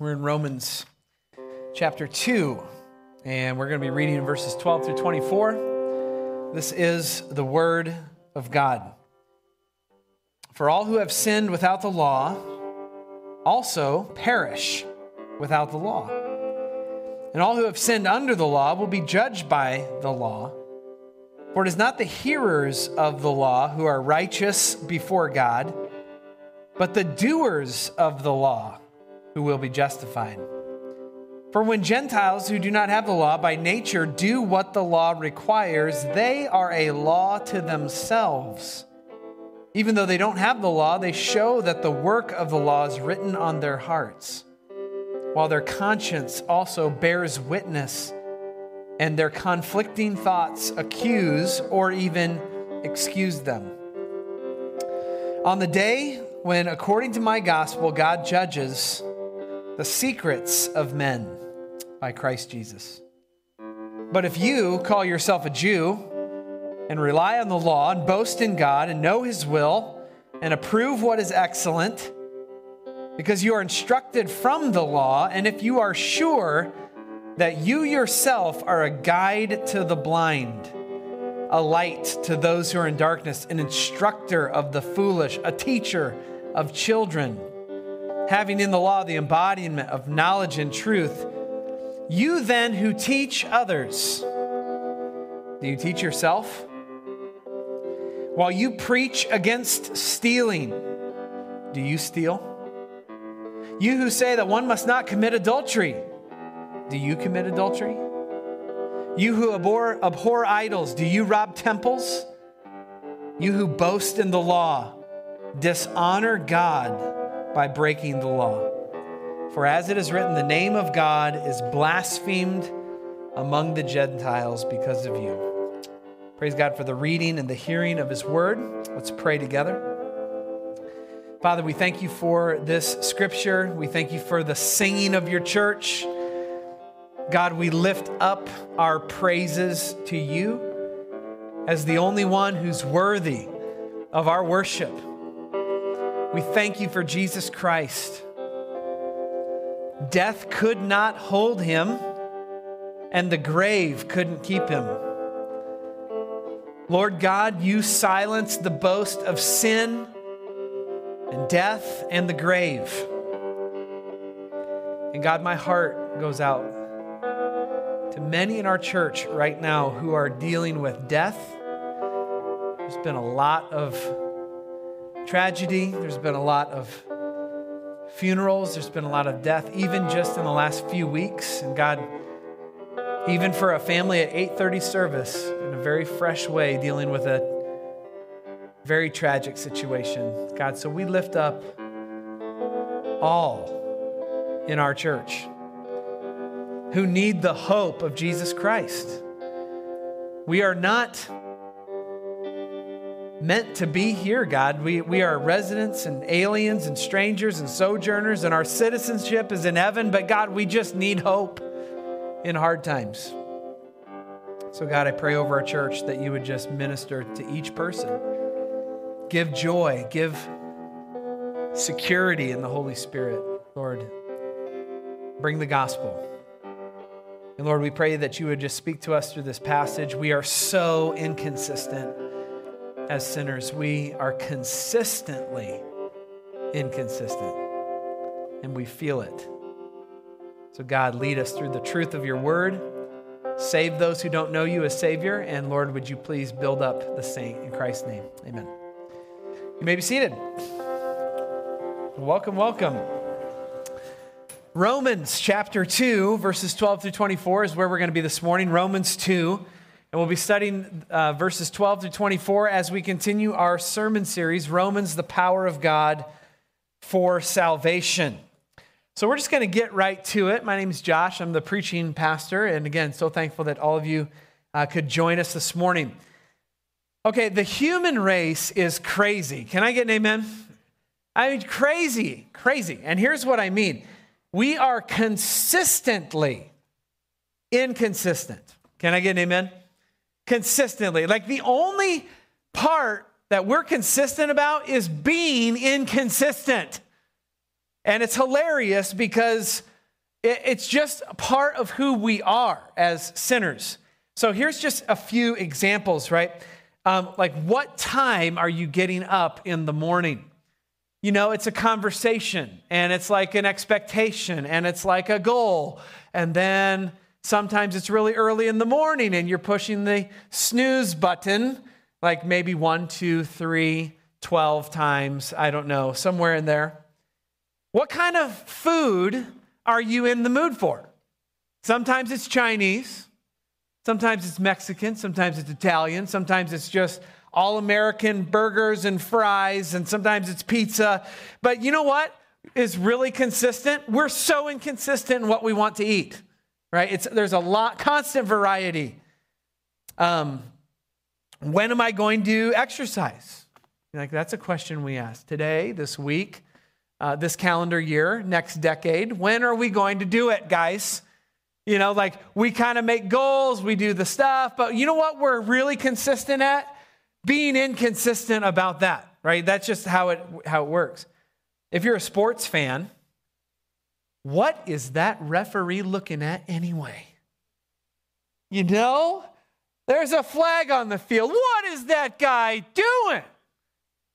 We're in Romans chapter 2, and we're going to be reading verses 12 through 24. This is the Word of God. For all who have sinned without the law also perish without the law. And all who have sinned under the law will be judged by the law. For it is not the hearers of the law who are righteous before God, but the doers of the law who will be justified. For when Gentiles who do not have the law by nature do what the law requires, they are a law to themselves. Even though they don't have the law, they show that the work of the law is written on their hearts, while their conscience also bears witness, and their conflicting thoughts accuse or even excuse them. On the day when, according to my gospel, God judges, the secrets of men by Christ Jesus. But if you call yourself a Jew and rely on the law and boast in God and know his will and approve what is excellent, because you are instructed from the law, and if you are sure that you yourself are a guide to the blind, a light to those who are in darkness, an instructor of the foolish, a teacher of children, having in the law the embodiment of knowledge and truth, you then who teach others, do you teach yourself? While you preach against stealing, do you steal? You who say that one must not commit adultery, do you commit adultery? You who abhor, abhor idols, do you rob temples? You who boast in the law, dishonor God by breaking the law. For as it is written, the name of God is blasphemed among the Gentiles because of you. Praise God for the reading and the hearing of his word. Let's pray together. Father, we thank you for this scripture. We thank you for the singing of your church. God, we lift up our praises to you as the only one who's worthy of our worship. We thank you for Jesus Christ. Death could not hold him, and the grave couldn't keep him. Lord God, you silenced the boast of sin and death and the grave. And God, my heart goes out to many in our church right now who are dealing with death. There's been a lot of tragedy. There's been a lot of funerals. There's been a lot of death, even just in the last few weeks. And God, even for a family at 8:30 service, in a very fresh way, dealing with a very tragic situation. God, so we lift up all in our church who need the hope of Jesus Christ. We are not meant to be here, God. We, we are residents and aliens and strangers and sojourners, and our citizenship is in heaven, but God, we just need hope in hard times. So, God, I pray over our church that you would just minister to each person. Give joy, give security in the Holy Spirit, Lord. Bring the gospel. And Lord, we pray that you would just speak to us through this passage. We are so inconsistent as sinners, we are consistently inconsistent and we feel it. So, God, lead us through the truth of your word. Save those who don't know you as Savior. And Lord, would you please build up the saint in Christ's name? Amen. You may be seated. Welcome, welcome. Romans chapter 2, verses 12 through 24 is where we're going to be this morning. Romans 2. And we'll be studying uh, verses 12 to 24 as we continue our sermon series, Romans, the Power of God for Salvation. So we're just going to get right to it. My name is Josh. I'm the preaching pastor. And again, so thankful that all of you uh, could join us this morning. Okay, the human race is crazy. Can I get an amen? I mean, crazy, crazy. And here's what I mean we are consistently inconsistent. Can I get an amen? Consistently. Like the only part that we're consistent about is being inconsistent. And it's hilarious because it's just part of who we are as sinners. So here's just a few examples, right? Um, like, what time are you getting up in the morning? You know, it's a conversation and it's like an expectation and it's like a goal. And then sometimes it's really early in the morning and you're pushing the snooze button, like maybe one, two, three, 12 times. I don't know, somewhere in there. What kind of food are you in the mood for? Sometimes it's Chinese, sometimes it's Mexican, sometimes it's Italian, sometimes it's just all American burgers and fries, and sometimes it's pizza. But you know what is really consistent? We're so inconsistent in what we want to eat, right? It's, there's a lot, constant variety. Um, when am I going to exercise? Like, that's a question we ask today, this week, uh, this calendar year, next decade. When are we going to do it, guys? You know, like we kind of make goals, we do the stuff, but you know what we're really consistent at? being inconsistent about that, right? That's just how it, how it works. If you're a sports fan, what is that referee looking at anyway? You know, there's a flag on the field. What is that guy doing?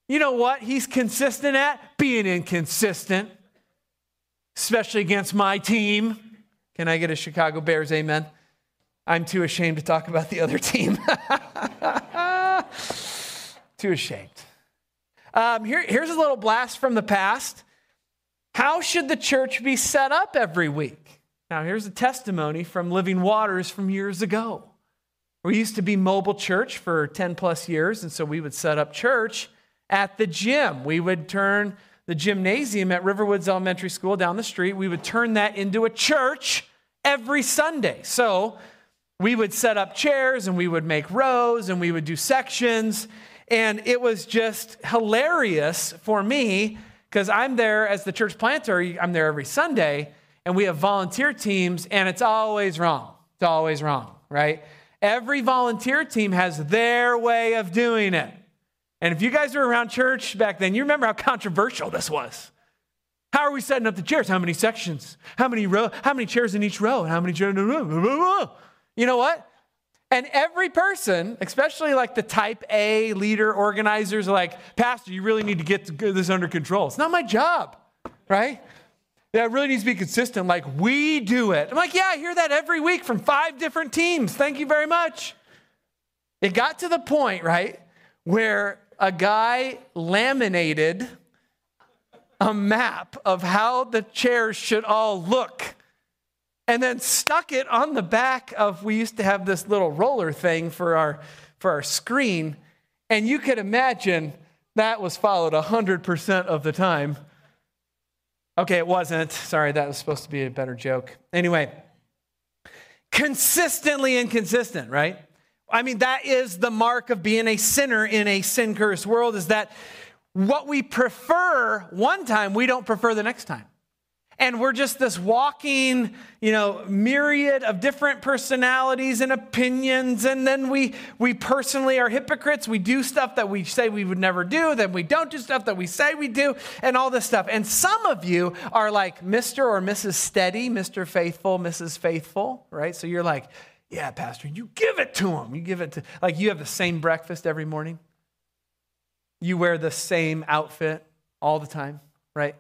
You know what he's consistent at? Being inconsistent, especially against my team. Can I get a Chicago Bears amen? I'm too ashamed to talk about the other team. too ashamed. Um, here, here's a little blast from the past. How should the church be set up every week? Now, here's a testimony from Living Waters from years ago. We used to be mobile church for 10 plus years, and so we would set up church at the gym. We would turn the gymnasium at Riverwoods Elementary School down the street, we would turn that into a church every Sunday. So we would set up chairs and we would make rows and we would do sections. And it was just hilarious for me because I'm there as the church planter, I'm there every Sunday, and we have volunteer teams, and it's always wrong. It's always wrong, right? Every volunteer team has their way of doing it. And if you guys were around church back then, you remember how controversial this was. How are we setting up the chairs? How many sections? How many row? How many chairs in each row? And how many chairs? You know what? And every person, especially like the type A leader organizers, like, Pastor, you really need to get this under control. It's not my job, right? That really needs to be consistent. Like, we do it. I'm like, yeah, I hear that every week from five different teams. Thank you very much. It got to the point, right, where a guy laminated a map of how the chairs should all look and then stuck it on the back of we used to have this little roller thing for our for our screen and you could imagine that was followed 100% of the time. Okay it wasn't. Sorry that was supposed to be a better joke. Anyway consistently inconsistent right? I mean that is the mark of being a sinner in a sin cursed world is that what we prefer one time we don't prefer the next time and we're just this walking, you know, myriad of different personalities and opinions. And then we, we personally are hypocrites. We do stuff that we say we would never do. Then we don't do stuff that we say we do and all this stuff. And some of you are like Mr. or Mrs. Steady, Mr. Faithful, Mrs. Faithful, right? So you're like, yeah, Pastor, you give it to them. You give it to, like, you have the same breakfast every morning. You wear the same outfit all the time, right?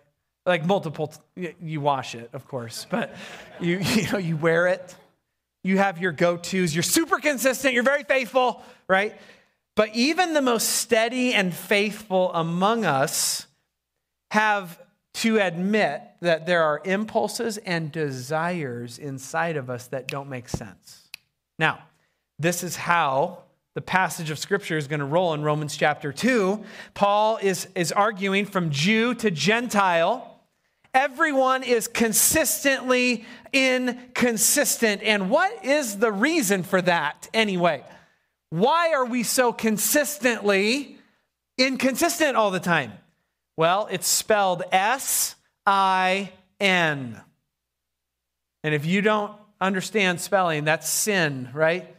Like multiple you wash it of course but you you know you wear it. You have your go-to's. You're super consistent. You're very faithful right? But even the most steady and faithful among us have to admit that there are impulses and desires inside of us that don't make sense. Now this is how the passage of scripture is going to roll in romans chapter 2 paul is, is arguing from jew to gentile everyone is consistently inconsistent. And what is the reason for that anyway? Why are we so consistently inconsistent all the time? Well, it's spelled S I N. And if you don't understand spelling, that's sin, right?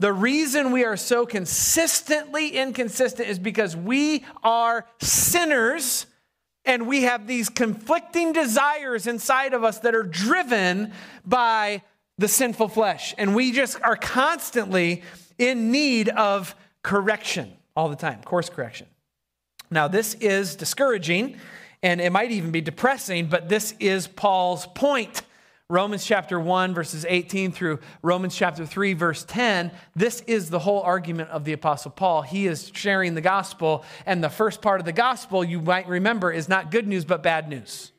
The reason we are so consistently inconsistent is because we are sinners And we have these conflicting desires inside of us that are driven by the sinful flesh. And we just are constantly in need of correction all the time, course correction. Now, this is discouraging and it might even be depressing, but this is Paul's point. Romans chapter 1, verses 18 through Romans chapter 3, verse 10. This is the whole argument of the Apostle Paul. He is sharing the gospel, and the first part of the gospel, you might remember, is not good news, but bad news.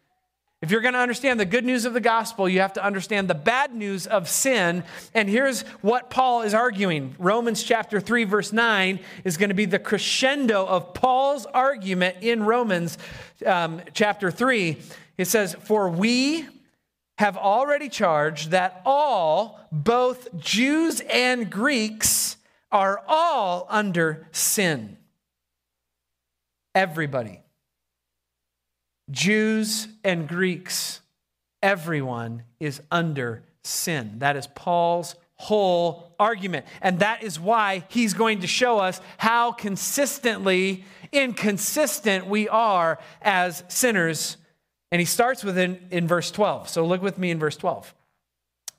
If you're going to understand the good news of the gospel, you have to understand the bad news of sin. And here's what Paul is arguing Romans chapter 3, verse 9 is going to be the crescendo of Paul's argument in Romans um, chapter 3. It says, For we have already charged that all, both Jews and Greeks, are all under sin. Everybody. Jews and Greeks, everyone is under sin. That is Paul's whole argument. And that is why he's going to show us how consistently inconsistent we are as sinners. And he starts with in, in verse 12. So look with me in verse 12.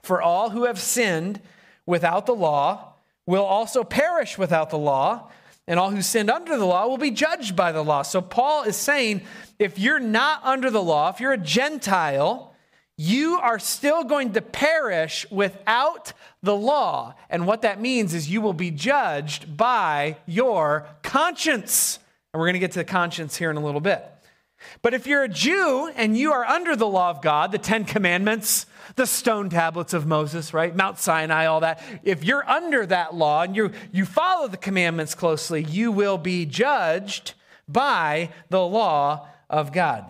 For all who have sinned without the law will also perish without the law and all who sinned under the law will be judged by the law. So Paul is saying if you're not under the law, if you're a Gentile, you are still going to perish without the law. And what that means is you will be judged by your conscience. And we're going to get to the conscience here in a little bit. But if you're a Jew and you are under the law of God, the Ten Commandments, the stone tablets of Moses, right? Mount Sinai, all that. If you're under that law and you, you follow the commandments closely, you will be judged by the law of God.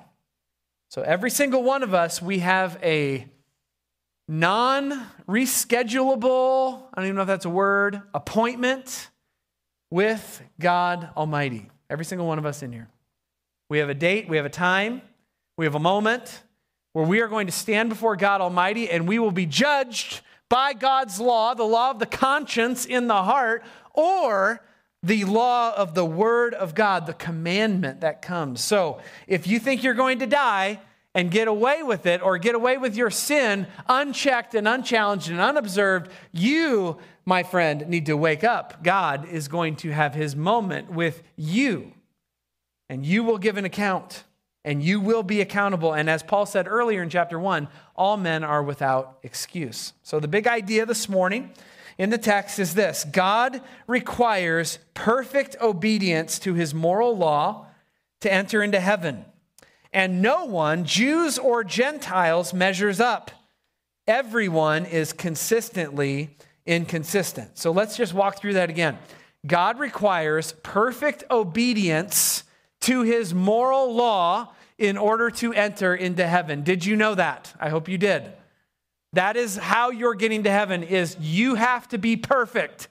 So every single one of us, we have a non reschedulable, I don't even know if that's a word, appointment with God Almighty. Every single one of us in here. We have a date, we have a time, we have a moment where we are going to stand before God Almighty and we will be judged by God's law, the law of the conscience in the heart, or the law of the Word of God, the commandment that comes. So if you think you're going to die, and get away with it or get away with your sin unchecked and unchallenged and unobserved, you, my friend, need to wake up. God is going to have his moment with you, and you will give an account and you will be accountable. And as Paul said earlier in chapter 1, all men are without excuse. So the big idea this morning in the text is this God requires perfect obedience to his moral law to enter into heaven. And no one, Jews or Gentiles, measures up. Everyone is consistently inconsistent. So let's just walk through that again. God requires perfect obedience to his moral law in order to enter into heaven. Did you know that? I hope you did. That is how you're getting to heaven is you have to be perfect.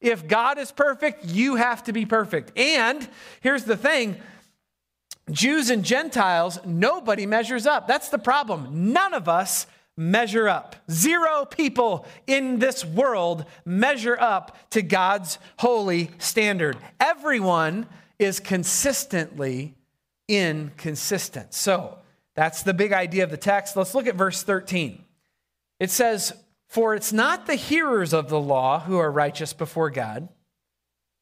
If God is perfect, you have to be perfect. And here's the thing, Jews and Gentiles, nobody measures up. That's the problem. None of us measure up. Zero people in this world measure up to God's holy standard. Everyone is consistently inconsistent. So that's the big idea of the text. Let's look at verse 13. It says, For it's not the hearers of the law who are righteous before God,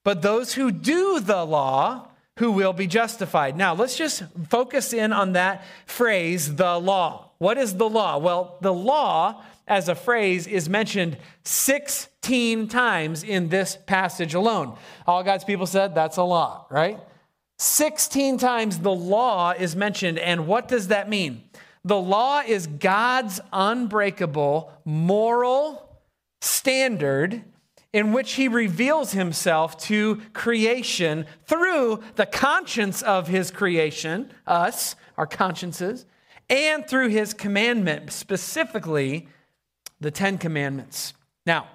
but those who do the law who will be justified. Now, let's just focus in on that phrase, the law. What is the law? Well, the law as a phrase is mentioned 16 times in this passage alone. All God's people said that's a lot, right? 16 times the law is mentioned. And what does that mean? The law is God's unbreakable moral standard in which he reveals himself to creation through the conscience of his creation, us, our consciences, and through his commandment, specifically the Ten Commandments. Now,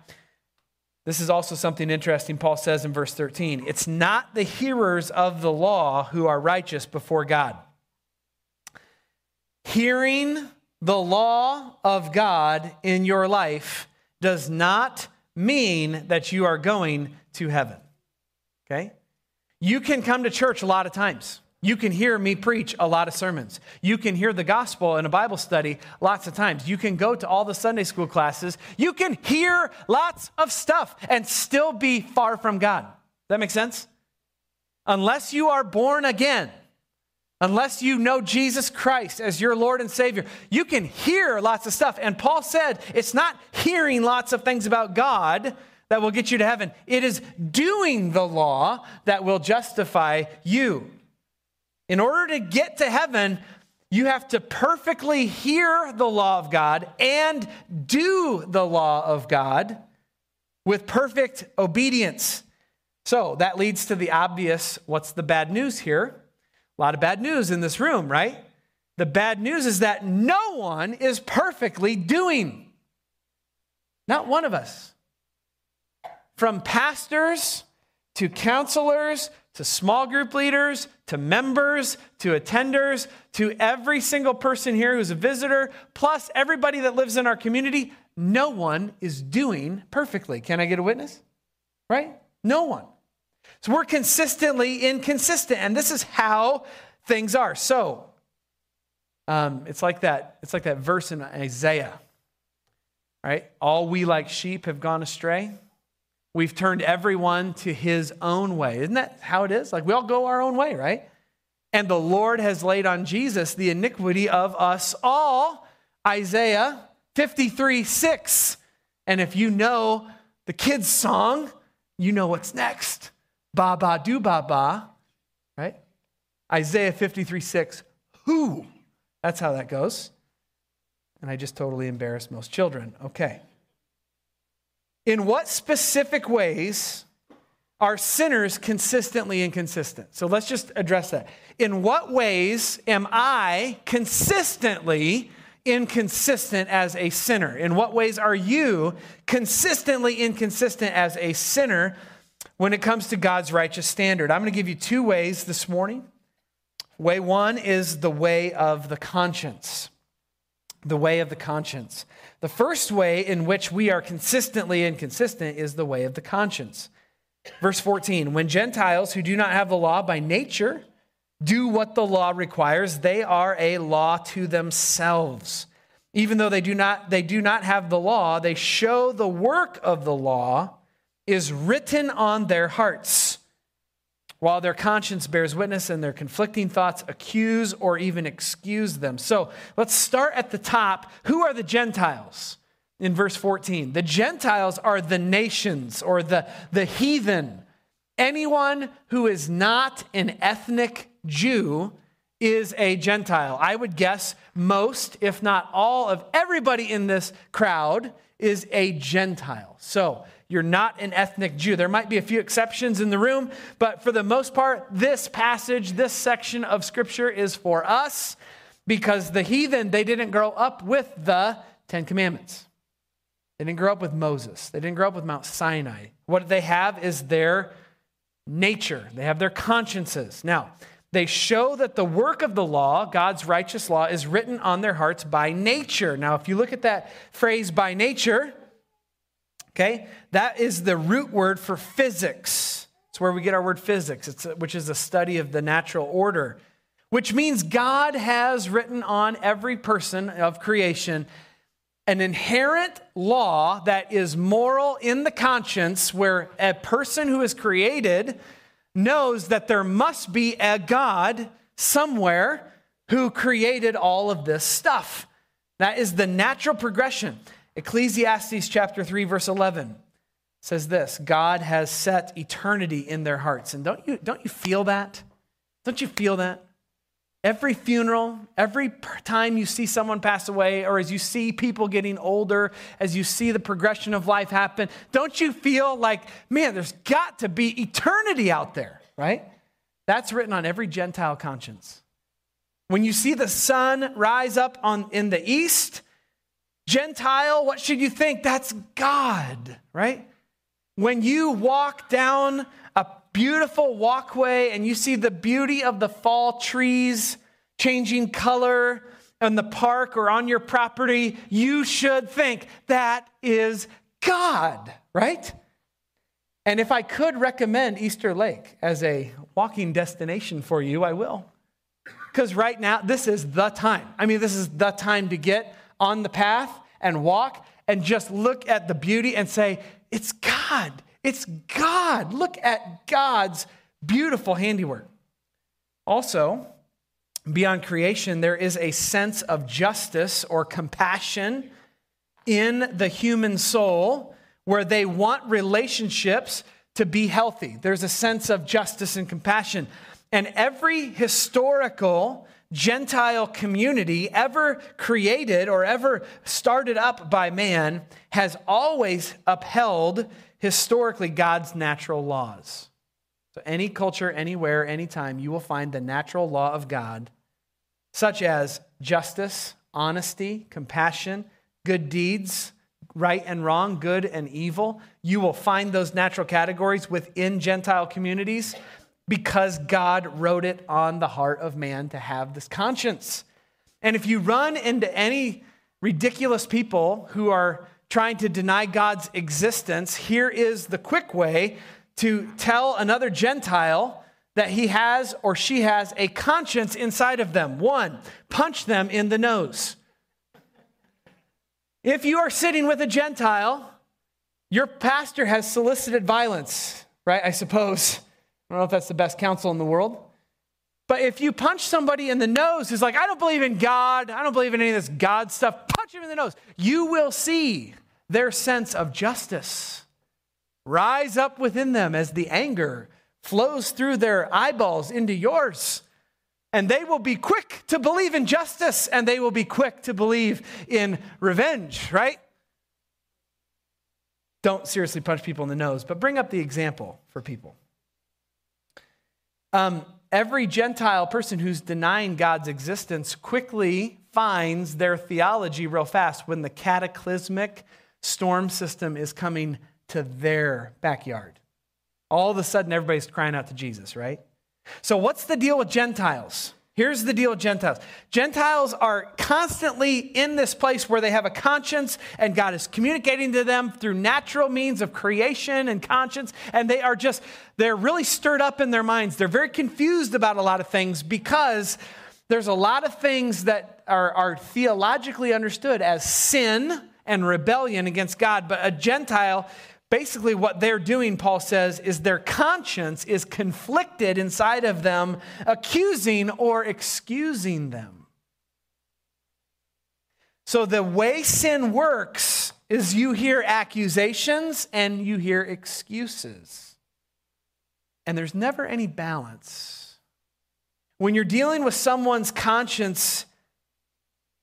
this is also something interesting Paul says in verse 13. It's not the hearers of the law who are righteous before God. Hearing the law of God in your life does not mean that you are going to heaven. Okay? You can come to church a lot of times. You can hear me preach a lot of sermons. You can hear the gospel in a Bible study lots of times. You can go to all the Sunday school classes. You can hear lots of stuff and still be far from God. That makes sense? Unless you are born again, unless you know Jesus Christ as your Lord and Savior, you can hear lots of stuff. And Paul said it's not hearing lots of things about God that will get you to heaven, it is doing the law that will justify you. In order to get to heaven, you have to perfectly hear the law of God and do the law of God with perfect obedience. So that leads to the obvious what's the bad news here? A lot of bad news in this room, right? The bad news is that no one is perfectly doing. Not one of us. From pastors to counselors to small group leaders, to members, to attenders, to every single person here who's a visitor, plus everybody that lives in our community, no one is doing perfectly. Can I get a witness? Right? No one. So we're consistently inconsistent, and this is how things are. So um, it's like that. It's like that verse in Isaiah, right? All we like sheep have gone astray. We've turned everyone to his own way. Isn't that how it is? Like we all go our own way, right? And the Lord has laid on Jesus the iniquity of us all. Isaiah 53 6. And if you know the kids' song, you know what's next. Ba ba do ba ba, right? Isaiah 53 6. Who? That's how that goes. And I just totally embarrassed most children. Okay. In what specific ways are sinners consistently inconsistent? So let's just address that. In what ways am I consistently inconsistent as a sinner? In what ways are you consistently inconsistent as a sinner when it comes to God's righteous standard? I'm going to give you two ways this morning. Way one is the way of the conscience. The way of the conscience. The first way in which we are consistently inconsistent is the way of the conscience. Verse 14 When Gentiles who do not have the law by nature do what the law requires, they are a law to themselves. Even though they do not, they do not have the law, they show the work of the law is written on their hearts while their conscience bears witness and their conflicting thoughts accuse or even excuse them. So let's start at the top. Who are the Gentiles? In verse 14, the Gentiles are the nations or the, the heathen. Anyone who is not an ethnic Jew is a Gentile. I would guess most, if not all, of everybody in this crowd is a Gentile. So you're not an ethnic Jew. There might be a few exceptions in the room, but for the most part, this passage, this section of scripture is for us because the heathen, they didn't grow up with the Ten Commandments. They didn't grow up with Moses. They didn't grow up with Mount Sinai. What they have is their nature, they have their consciences. Now, they show that the work of the law, God's righteous law, is written on their hearts by nature. Now, if you look at that phrase by nature, Okay? That is the root word for physics. It's where we get our word physics, it's, which is a study of the natural order, which means God has written on every person of creation an inherent law that is moral in the conscience, where a person who is created knows that there must be a God somewhere who created all of this stuff. That is the natural progression. Ecclesiastes chapter 3 verse 11 says this, God has set eternity in their hearts. And don't you don't you feel that? Don't you feel that? Every funeral, every time you see someone pass away, or as you see people getting older, as you see the progression of life happen, don't you feel like, man, there's got to be eternity out there, right? That's written on every Gentile conscience. When you see the sun rise up on, in the east, Gentile, what should you think? That's God, right? When you walk down a beautiful walkway and you see the beauty of the fall trees changing color in the park or on your property, you should think that is God, right? And if I could recommend Easter Lake as a walking destination for you, I will. Because right now, this is the time. I mean, this is the time to get on the path and walk and just look at the beauty and say, It's God. It's God. Look at God's beautiful handiwork. Also, beyond creation, there is a sense of justice or compassion in the human soul where they want relationships to be healthy. There's a sense of justice and compassion. And every historical Gentile community ever created or ever started up by man has always upheld historically God's natural laws. So, any culture, anywhere, anytime, you will find the natural law of God, such as justice, honesty, compassion, good deeds, right and wrong, good and evil. You will find those natural categories within Gentile communities because God wrote it on the heart of man to have this conscience. And if you run into any ridiculous people who are trying to deny God's existence, here is the quick way to tell another Gentile that he has or she has a conscience inside of them. One, punch them in the nose. If you are sitting with a Gentile, your pastor has solicited violence, right? I suppose. I don't know if that's the best counsel in the world. But if you punch somebody in the nose who's like, I don't believe in God, I don't believe in any of this God stuff, punch him in the nose, you will see their sense of justice rise up within them as the anger flows through their eyeballs into yours. And they will be quick to believe in justice and they will be quick to believe in revenge, right? Don't seriously punch people in the nose, but bring up the example for people. Um, every Gentile person who's denying God's existence quickly finds their theology real fast when the cataclysmic storm system is coming to their backyard. All of a sudden, everybody's crying out to Jesus, right? So, what's the deal with Gentiles? Here's the deal Gentiles Gentiles are constantly in this place where they have a conscience, and God is communicating to them through natural means of creation and conscience. And they are just, they're really stirred up in their minds. They're very confused about a lot of things because there's a lot of things that are, are theologically understood as sin and rebellion against God. But a Gentile Basically, what they're doing, Paul says, is their conscience is conflicted inside of them, accusing or excusing them. So, the way sin works is you hear accusations and you hear excuses. And there's never any balance. When you're dealing with someone's conscience,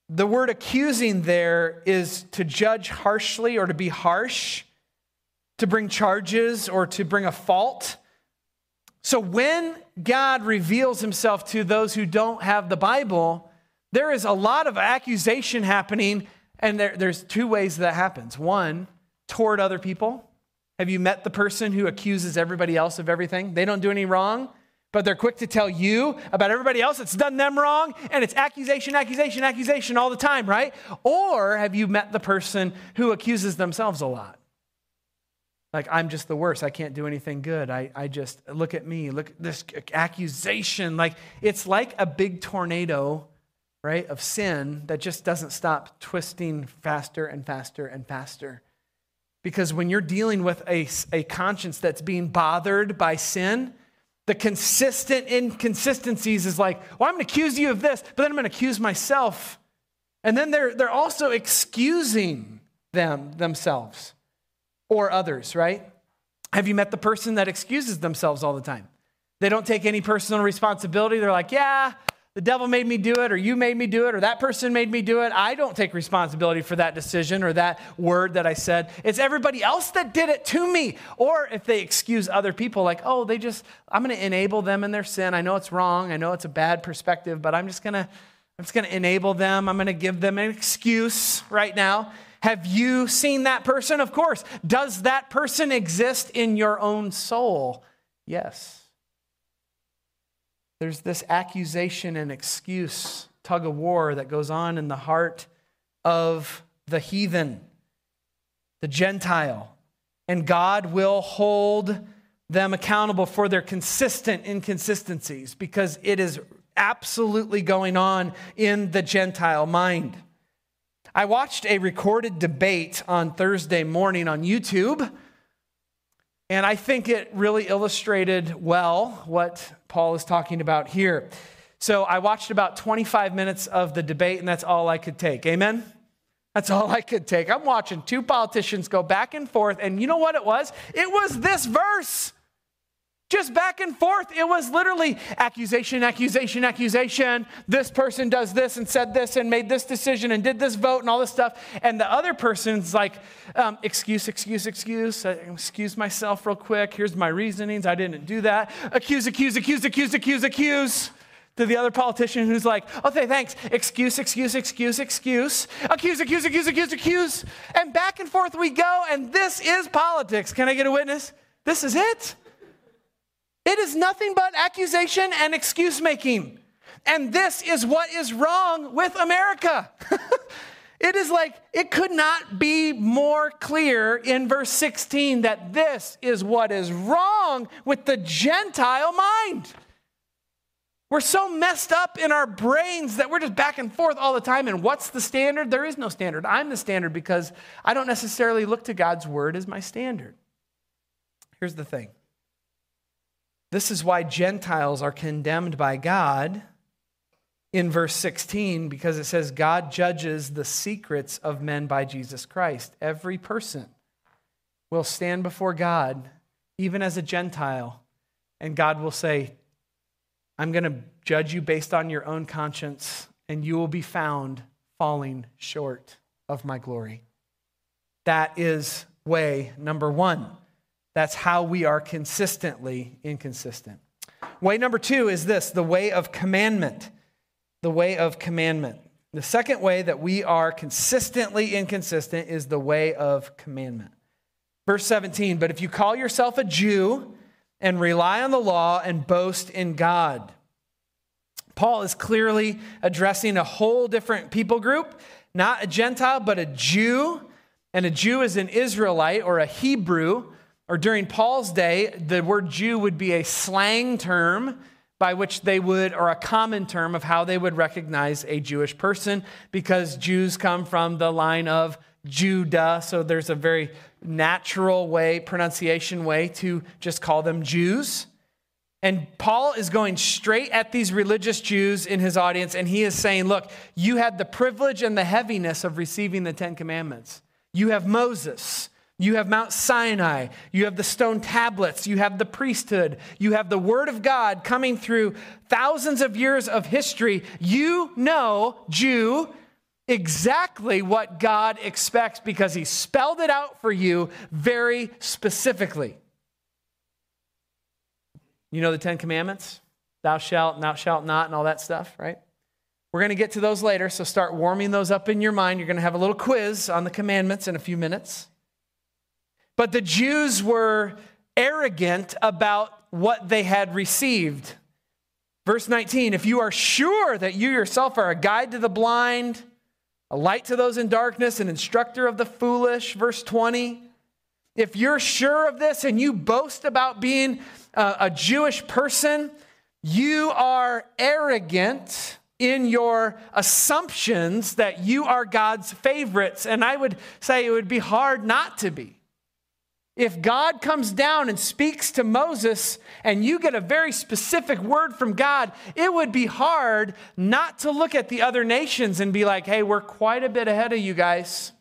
the word accusing there is to judge harshly or to be harsh to bring charges or to bring a fault. So when God reveals himself to those who don't have the Bible, there is a lot of accusation happening, and there, there's two ways that happens. One, toward other people. Have you met the person who accuses everybody else of everything? They don't do any wrong, but they're quick to tell you about everybody else that's done them wrong, and it's accusation, accusation, accusation all the time, right? Or have you met the person who accuses themselves a lot? Like, I'm just the worst. I can't do anything good. I, I just, look at me. Look at this accusation. Like, it's like a big tornado, right, of sin that just doesn't stop twisting faster and faster and faster. Because when you're dealing with a, a conscience that's being bothered by sin, the consistent inconsistencies is like, well, I'm going to accuse you of this, but then I'm going to accuse myself. And then they're, they're also excusing them themselves or others, right? Have you met the person that excuses themselves all the time? They don't take any personal responsibility. They're like, yeah, the devil made me do it, or you made me do it, or that person made me do it. I don't take responsibility for that decision or that word that I said. It's everybody else that did it to me. Or if they excuse other people, like, oh, they just, I'm going to enable them in their sin. I know it's wrong. I know it's a bad perspective, but I'm just going to. I'm just going to enable them. I'm going to give them an excuse right now. Have you seen that person? Of course. Does that person exist in your own soul? Yes. There's this accusation and excuse tug of war that goes on in the heart of the heathen, the Gentile. and God will hold them accountable for their consistent inconsistencies because it is absolutely going on in the Gentile mind. I watched a recorded debate on Thursday morning on YouTube, and I think it really illustrated well what Paul is talking about here. So I watched about 25 minutes of the debate, and that's all I could take. Amen? That's all I could take. I'm watching two politicians go back and forth, and you know what it was? It was this verse. Just back and forth. It was literally accusation, accusation, accusation. This person does this and said this and made this decision and did this vote and all this stuff. And the other person's like, um, excuse, excuse, excuse. Uh, excuse myself real quick. Here's my reasonings. I didn't do that. Accuse, accuse, accuse, accuse, accuse, accuse. To the other politician who's like, okay, thanks. Excuse, excuse, excuse, excuse. Accuse, accuse, accuse, accuse, accuse. And back and forth we go. And this is politics. Can I get a witness? This is it. It is nothing but accusation and excuse making. And this is what is wrong with America. it is like, it could not be more clear in verse 16 that this is what is wrong with the Gentile mind. We're so messed up in our brains that we're just back and forth all the time. And what's the standard? There is no standard. I'm the standard because I don't necessarily look to God's word as my standard. Here's the thing this is why Gentiles are condemned by God in verse 16, because it says, God judges the secrets of men by Jesus Christ. Every person will stand before God, even as a Gentile, and God will say, I'm going to judge you based on your own conscience, and you will be found falling short of my glory. That is way number one. That's how we are consistently inconsistent. Way number two is this the way of commandment. The way of commandment. The second way that we are consistently inconsistent is the way of commandment. Verse 17, but if you call yourself a Jew and rely on the law and boast in God. Paul is clearly addressing a whole different people group, not a Gentile, but a Jew. And a Jew is an Israelite or a Hebrew or during Paul's day, the word Jew would be a slang term by which they would, or a common term of how they would recognize a Jewish person, because Jews come from the line of Judah. So there's a very natural way, pronunciation way to just call them Jews. And Paul is going straight at these religious Jews in his audience, and he is saying, Look, you had the privilege and the heaviness of receiving the Ten Commandments. You have Moses. You have Mount Sinai. You have the stone tablets. You have the priesthood. You have the Word of God coming through thousands of years of history. You know, Jew, exactly what God expects because He spelled it out for you very specifically. You know the Ten Commandments? Thou shalt, and thou shalt not, and all that stuff, right? We're going to get to those later, so start warming those up in your mind. You're going to have a little quiz on the commandments in a few minutes. But the Jews were arrogant about what they had received. Verse 19 If you are sure that you yourself are a guide to the blind, a light to those in darkness, an instructor of the foolish, verse 20, if you're sure of this and you boast about being a, a Jewish person, you are arrogant in your assumptions that you are God's favorites. And I would say it would be hard not to be. If God comes down and speaks to Moses and you get a very specific word from God, it would be hard not to look at the other nations and be like, hey, we're quite a bit ahead of you guys.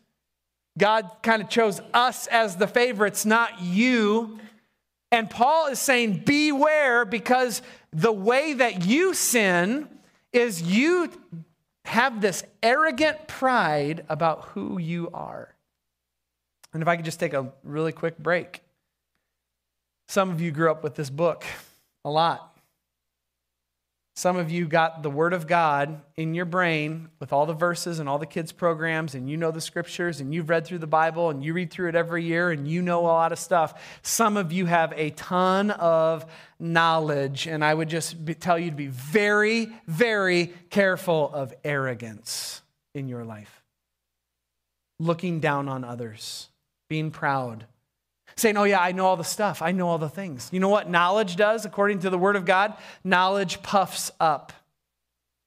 God kind of chose us as the favorites, not you. And Paul is saying, beware because the way that you sin is you have this arrogant pride about who you are. And if I could just take a really quick break. Some of you grew up with this book a lot. Some of you got the Word of God in your brain with all the verses and all the kids' programs, and you know the scriptures, and you've read through the Bible, and you read through it every year, and you know a lot of stuff. Some of you have a ton of knowledge, and I would just be, tell you to be very, very careful of arrogance in your life, looking down on others being proud, saying, Oh, yeah, I know all the stuff. I know all the things. You know what knowledge does, according to the Word of God? Knowledge puffs up,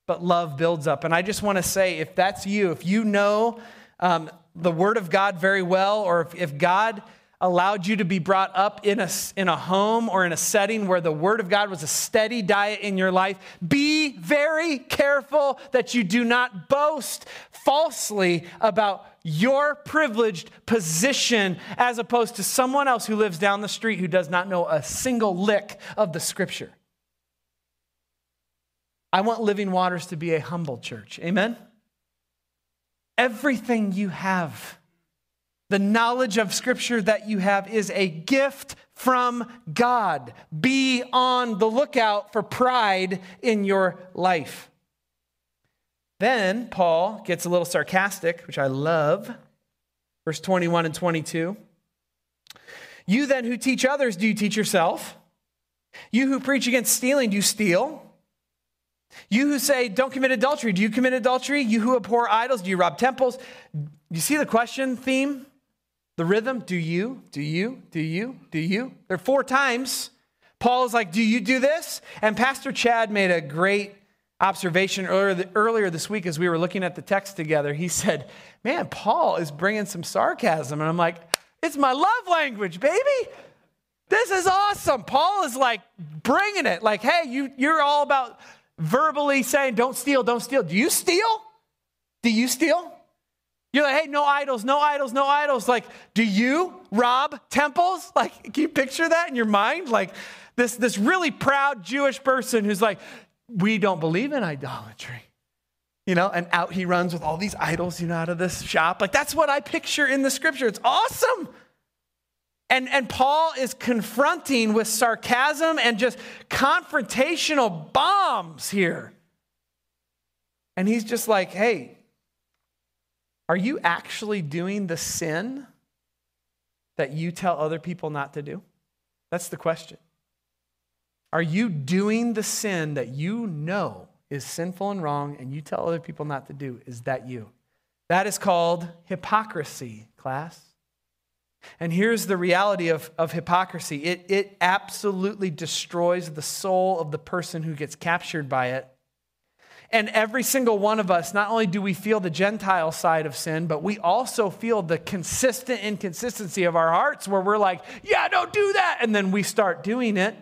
but love builds up. And I just want to say, if that's you, if you know um, the Word of God very well, or if, if God allowed you to be brought up in a, in a home or in a setting where the Word of God was a steady diet in your life, be very careful that you do not boast falsely about your privileged position as opposed to someone else who lives down the street who does not know a single lick of the Scripture. I want Living Waters to be a humble church. Amen? Everything you have the knowledge of Scripture that you have is a gift from God. Be on the lookout for pride in your life. Then Paul gets a little sarcastic, which I love. Verse 21 and 22. You then who teach others, do you teach yourself? You who preach against stealing, do you steal? You who say, don't commit adultery, do you commit adultery? You who abhor idols, do you rob temples? You see the question theme? The rhythm, do you, do you, do you, do you? There are four times. Paul is like, do you do this? And Pastor Chad made a great observation earlier, earlier this week as we were looking at the text together. He said, man, Paul is bringing some sarcasm. And I'm like, it's my love language, baby. This is awesome. Paul is like bringing it. Like, hey, you, you're all about verbally saying, don't steal, don't steal. Do you steal? Do you steal? You're like, hey, no idols, no idols, no idols. Like, do you rob temples? Like, can you picture that in your mind? Like, this, this really proud Jewish person who's like, we don't believe in idolatry. You know, and out he runs with all these idols, you know, out of this shop. Like, that's what I picture in the scripture. It's awesome. And, and Paul is confronting with sarcasm and just confrontational bombs here. And he's just like, hey, are you actually doing the sin that you tell other people not to do? That's the question. Are you doing the sin that you know is sinful and wrong and you tell other people not to do? Is that you? That is called hypocrisy, class. And here's the reality of, of hypocrisy it, it absolutely destroys the soul of the person who gets captured by it and every single one of us, not only do we feel the Gentile side of sin, but we also feel the consistent inconsistency of our hearts where we're like, yeah, don't do that. And then we start doing it.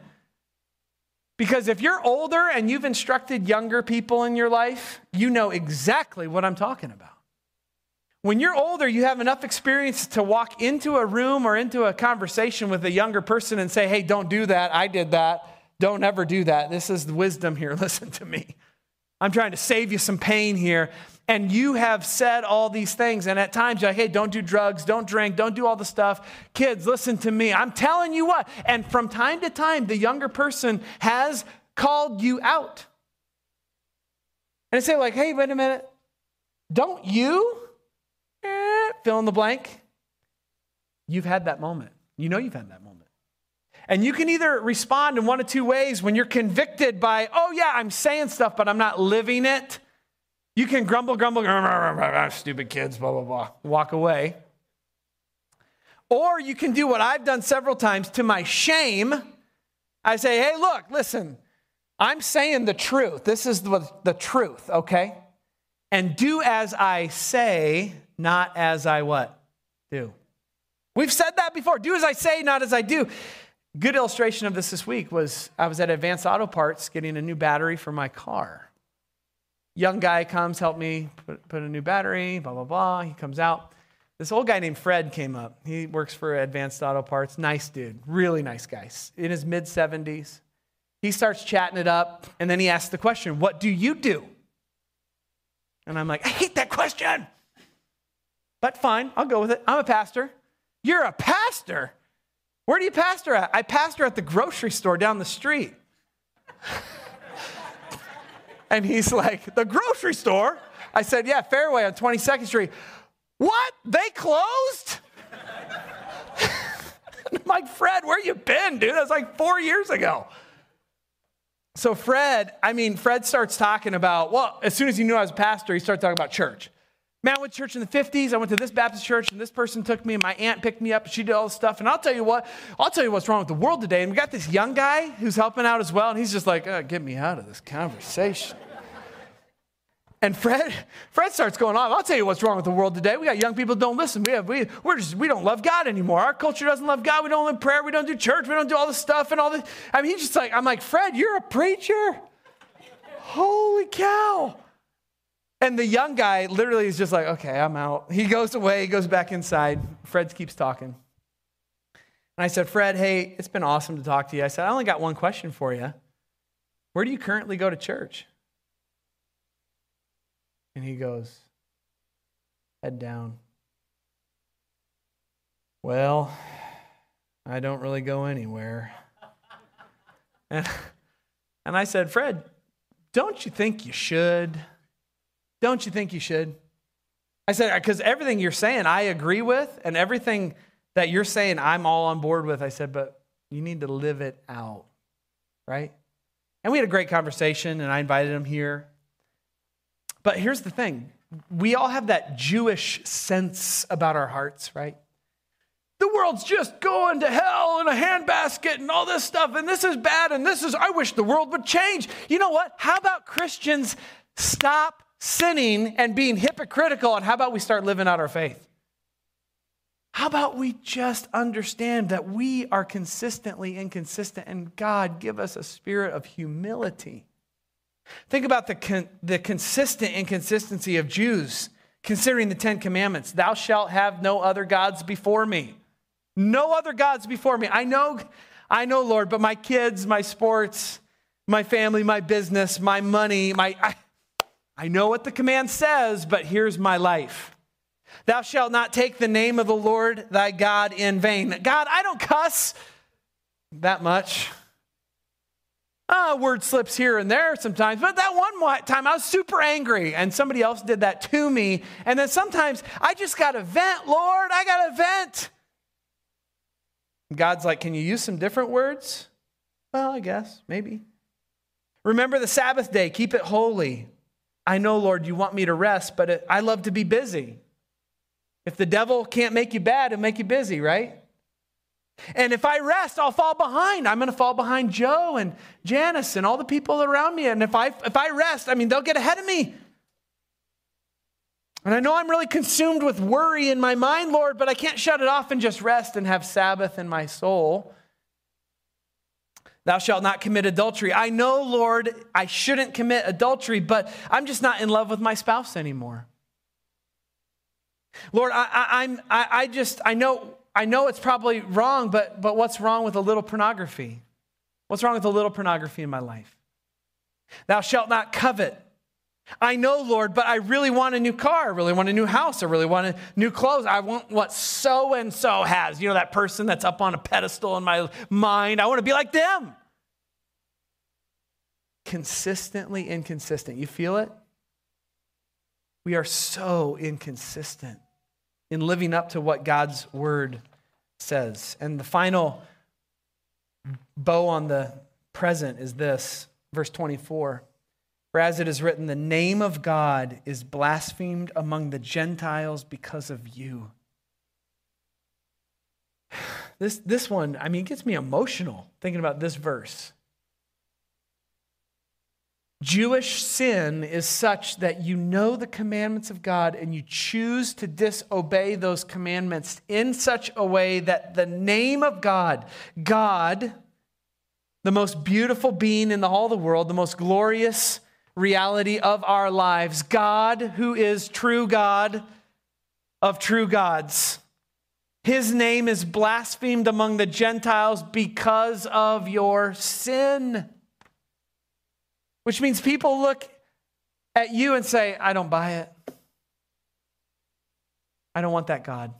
Because if you're older and you've instructed younger people in your life, you know exactly what I'm talking about. When you're older, you have enough experience to walk into a room or into a conversation with a younger person and say, hey, don't do that. I did that. Don't ever do that. This is the wisdom here. Listen to me. I'm trying to save you some pain here. And you have said all these things. And at times you're like, hey, don't do drugs, don't drink, don't do all the stuff. Kids, listen to me. I'm telling you what. And from time to time, the younger person has called you out. And I say, like, hey, wait a minute. Don't you eh, fill in the blank? You've had that moment. You know you've had that moment. And you can either respond in one of two ways when you're convicted by, oh, yeah, I'm saying stuff, but I'm not living it. You can grumble, grumble, grumble, stupid kids, blah, blah, blah, walk away. Or you can do what I've done several times to my shame. I say, hey, look, listen, I'm saying the truth. This is the, the truth, okay? And do as I say, not as I what? Do. We've said that before. Do as I say, not as I do. Good illustration of this this week was I was at Advanced Auto Parts getting a new battery for my car. Young guy comes, help me put, put a new battery, blah, blah, blah. He comes out. This old guy named Fred came up. He works for Advanced Auto Parts. Nice dude, really nice guy, in his mid 70s. He starts chatting it up, and then he asks the question, What do you do? And I'm like, I hate that question. But fine, I'll go with it. I'm a pastor. You're a pastor? Where do you pastor at? I pastor at the grocery store down the street. and he's like, The grocery store? I said, Yeah, Fairway on 22nd Street. What? They closed? I'm like, Fred, where you been, dude? That was like four years ago. So Fred, I mean, Fred starts talking about, well, as soon as he knew I was a pastor, he started talking about church. Man, I went to church in the 50s. I went to this Baptist church, and this person took me, and my aunt picked me up, she did all this stuff. And I'll tell you what, I'll tell you what's wrong with the world today. And we got this young guy who's helping out as well, and he's just like, oh, get me out of this conversation. And Fred, Fred starts going on. I'll tell you what's wrong with the world today. We got young people don't listen. We have we we're just we don't love God anymore. Our culture doesn't love God. We don't live prayer. We don't do church. We don't do all this stuff and all this. I mean, he's just like I'm like Fred. You're a preacher. Holy cow! And the young guy literally is just like, okay, I'm out. He goes away, he goes back inside. Fred keeps talking. And I said, Fred, hey, it's been awesome to talk to you. I said, I only got one question for you. Where do you currently go to church? And he goes, head down. Well, I don't really go anywhere. And, and I said, Fred, don't you think you should? Don't you think you should? I said, uh, because everything you're saying, I agree with, and everything that you're saying, I'm all on board with. I said, but you need to live it out, right? And we had a great conversation, and I invited him here. But here's the thing we all have that Jewish sense about our hearts, right? The world's just going to hell in a handbasket and all this stuff, and this is bad, and this is, I wish the world would change. You know what? How about Christians stop sinning and being hypocritical, and how about we start living out our faith? How about we just understand that we are consistently inconsistent and God give us a spirit of humility? Think about the, con- the consistent inconsistency of Jews considering the Ten Commandments. Thou shalt have no other gods before me. No other gods before me. I know, I know, Lord, but my kids, my sports, my family, my business, my money, my. I, I know what the command says, but here's my life. Thou shalt not take the name of the Lord thy God in vain. God, I don't cuss that much. Uh, word slips here and there sometimes, but that one time I was super angry and somebody else did that to me. And then sometimes I just got to vent, Lord, I got to vent. God's like, Can you use some different words? Well, I guess, maybe. Remember the Sabbath day, keep it holy. I know, Lord, you want me to rest, but I love to be busy. If the devil can't make you bad, he'll make you busy, right? And if I rest, I'll fall behind. I'm going to fall behind Joe and Janice and all the people around me. And if I, if I rest, I mean, they'll get ahead of me. And I know I'm really consumed with worry in my mind, Lord, but I can't shut it off and just rest and have Sabbath in my soul. Thou shalt not commit adultery. I know, Lord, I shouldn't commit adultery, but I'm just not in love with my spouse anymore. Lord, I, I, I'm, I, I just, I know, I know it's probably wrong, but, but what's wrong with a little pornography? What's wrong with a little pornography in my life? Thou shalt not covet. I know, Lord, but I really want a new car. I really want a new house. I really want a new clothes. I want what so and so has. You know, that person that's up on a pedestal in my mind. I want to be like them. Consistently inconsistent. You feel it? We are so inconsistent in living up to what God's word says. And the final bow on the present is this verse 24. For as it is written, the name of God is blasphemed among the Gentiles because of you. This, this one, I mean, it gets me emotional thinking about this verse. Jewish sin is such that you know the commandments of God and you choose to disobey those commandments in such a way that the name of God, God, the most beautiful being in all the world, the most glorious reality of our lives, God, who is true God of true gods. His name is blasphemed among the Gentiles because of your sin. Which means people look at you and say, I don't buy it. I don't want that God.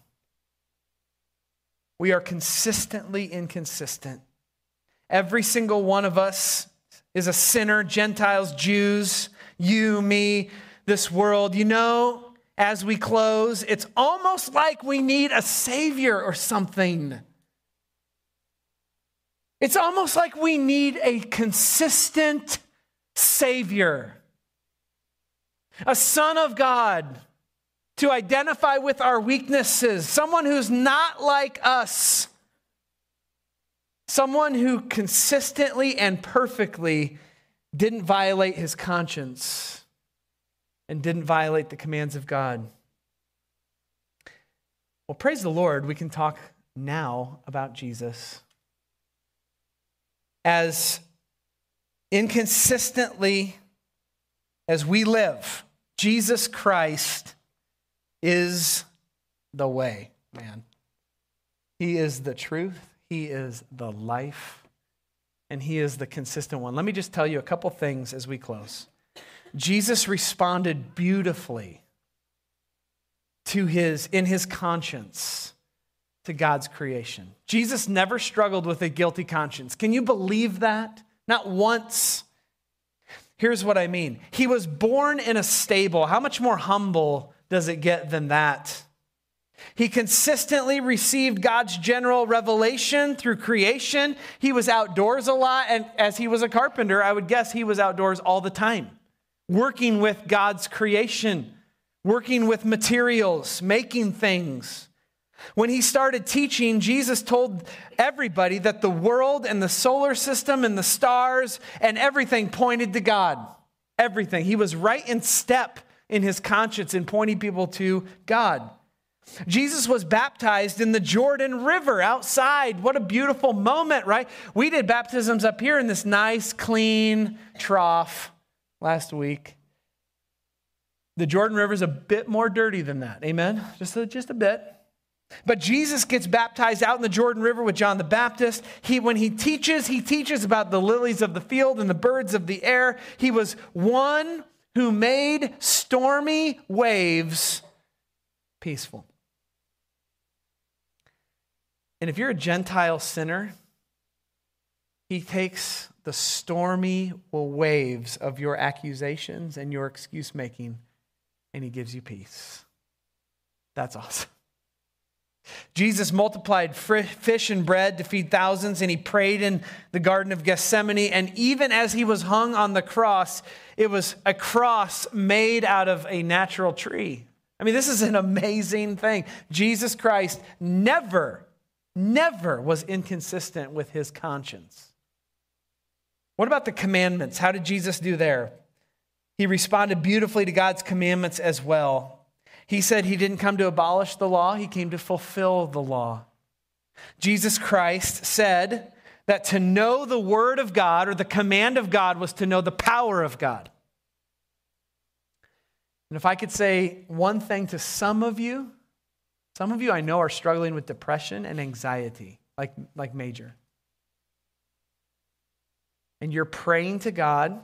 We are consistently inconsistent. Every single one of us is a sinner, Gentiles, Jews, you, me, this world. You know, as we close, it's almost like we need a savior or something. It's almost like we need a consistent savior, a son of God to identify with our weaknesses, someone who's not like us, someone who consistently and perfectly didn't violate his conscience and didn't violate the commands of God. Well, praise the Lord, we can talk now about Jesus. As inconsistently as we live, Jesus Christ is the way, man. He is the truth, He is the life, and He is the consistent one. Let me just tell you a couple things as we close. Jesus responded beautifully to his in his conscience to God's creation. Jesus never struggled with a guilty conscience. Can you believe that? Not once. Here's what I mean. He was born in a stable. How much more humble does it get than that? He consistently received God's general revelation through creation. He was outdoors a lot, and as he was a carpenter, I would guess he was outdoors all the time, working with God's creation, working with materials, making things. When he started teaching, Jesus told everybody that the world and the solar system and the stars and everything pointed to God. Everything. He was right in step in his conscience in pointing people to God. Jesus was baptized in the Jordan River outside. What a beautiful moment, right? We did baptisms up here in this nice, clean trough last week. The Jordan River is a bit more dirty than that. Amen? Just a, just a bit. But Jesus gets baptized out in the Jordan River with John the Baptist. He, when he teaches, he teaches about the lilies of the field and the birds of the air. He was one who made stormy waves peaceful. And if you're a Gentile sinner, he takes the stormy waves of your accusations and your excuse making and he gives you peace. That's awesome. Jesus multiplied fish and bread to feed thousands, and he prayed in the Garden of Gethsemane. And even as he was hung on the cross, it was a cross made out of a natural tree. I mean, this is an amazing thing. Jesus Christ never, never was inconsistent with his conscience. What about the commandments? How did Jesus do there? He responded beautifully to God's commandments as well. He said he didn't come to abolish the law, he came to fulfill the law. Jesus Christ said that to know the word of God or the command of God was to know the power of God. And if I could say one thing to some of you, some of you I know are struggling with depression and anxiety, like, like major. And you're praying to God,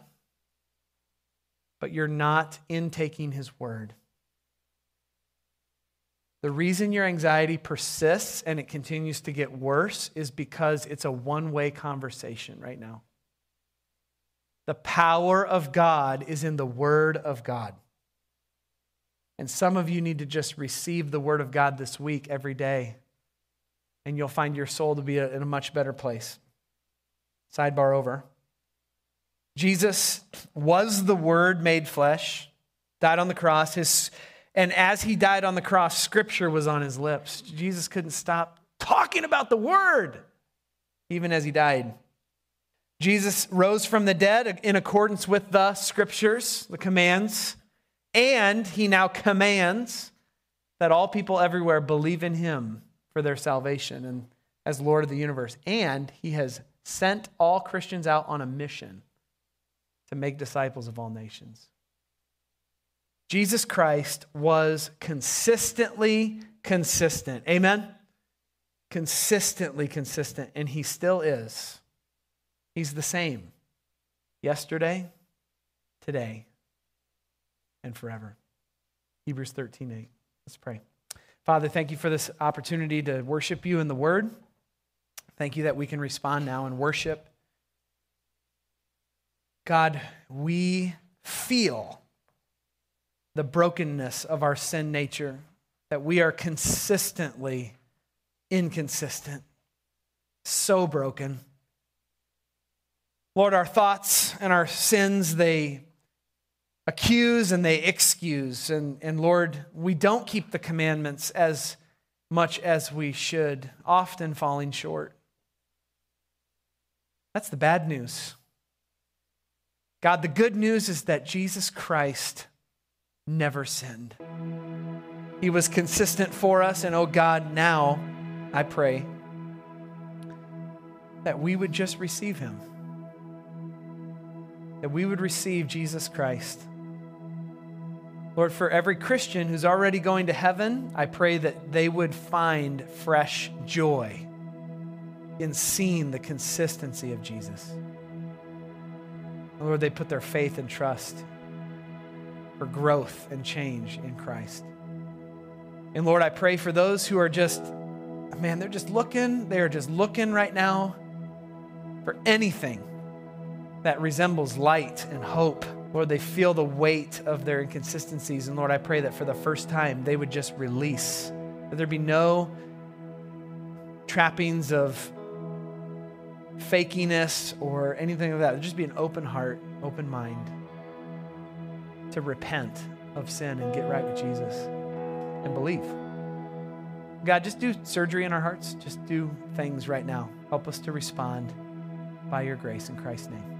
but you're not intaking His word. The reason your anxiety persists and it continues to get worse is because it's a one way conversation right now. The power of God is in the Word of God. And some of you need to just receive the Word of God this week every day, and you'll find your soul to be in a much better place. Sidebar over. Jesus was the Word made flesh, died on the cross. His and as he died on the cross, scripture was on his lips. Jesus couldn't stop talking about the word, even as he died. Jesus rose from the dead in accordance with the scriptures, the commands, and he now commands that all people everywhere believe in him for their salvation and as Lord of the universe. And he has sent all Christians out on a mission to make disciples of all nations. Jesus Christ was consistently consistent. Amen? Consistently consistent, and he still is. He's the same yesterday, today, and forever. Hebrews 13 8. Let's pray. Father, thank you for this opportunity to worship you in the Word. Thank you that we can respond now and worship. God, we feel the brokenness of our sin nature, that we are consistently inconsistent, so broken. Lord, our thoughts and our sins, they accuse and they excuse. And, and Lord, we don't keep the commandments as much as we should, often falling short. That's the bad news. God, the good news is that Jesus Christ never sinned. He was consistent for us, and oh God, now I pray that we would just receive him, that we would receive Jesus Christ. Lord, for every Christian who's already going to heaven, I pray that they would find fresh joy in seeing the consistency of Jesus. Lord, they put their faith and trust for growth and change in Christ. And Lord, I pray for those who are just, man, they're just looking, they are just looking right now for anything that resembles light and hope. Lord, they feel the weight of their inconsistencies. And Lord, I pray that for the first time they would just release, that there be no trappings of fakiness or anything like that. There'd just be an open heart, open mind to repent of sin and get right with Jesus and believe. God, just do surgery in our hearts. Just do things right now. Help us to respond by your grace in Christ's name.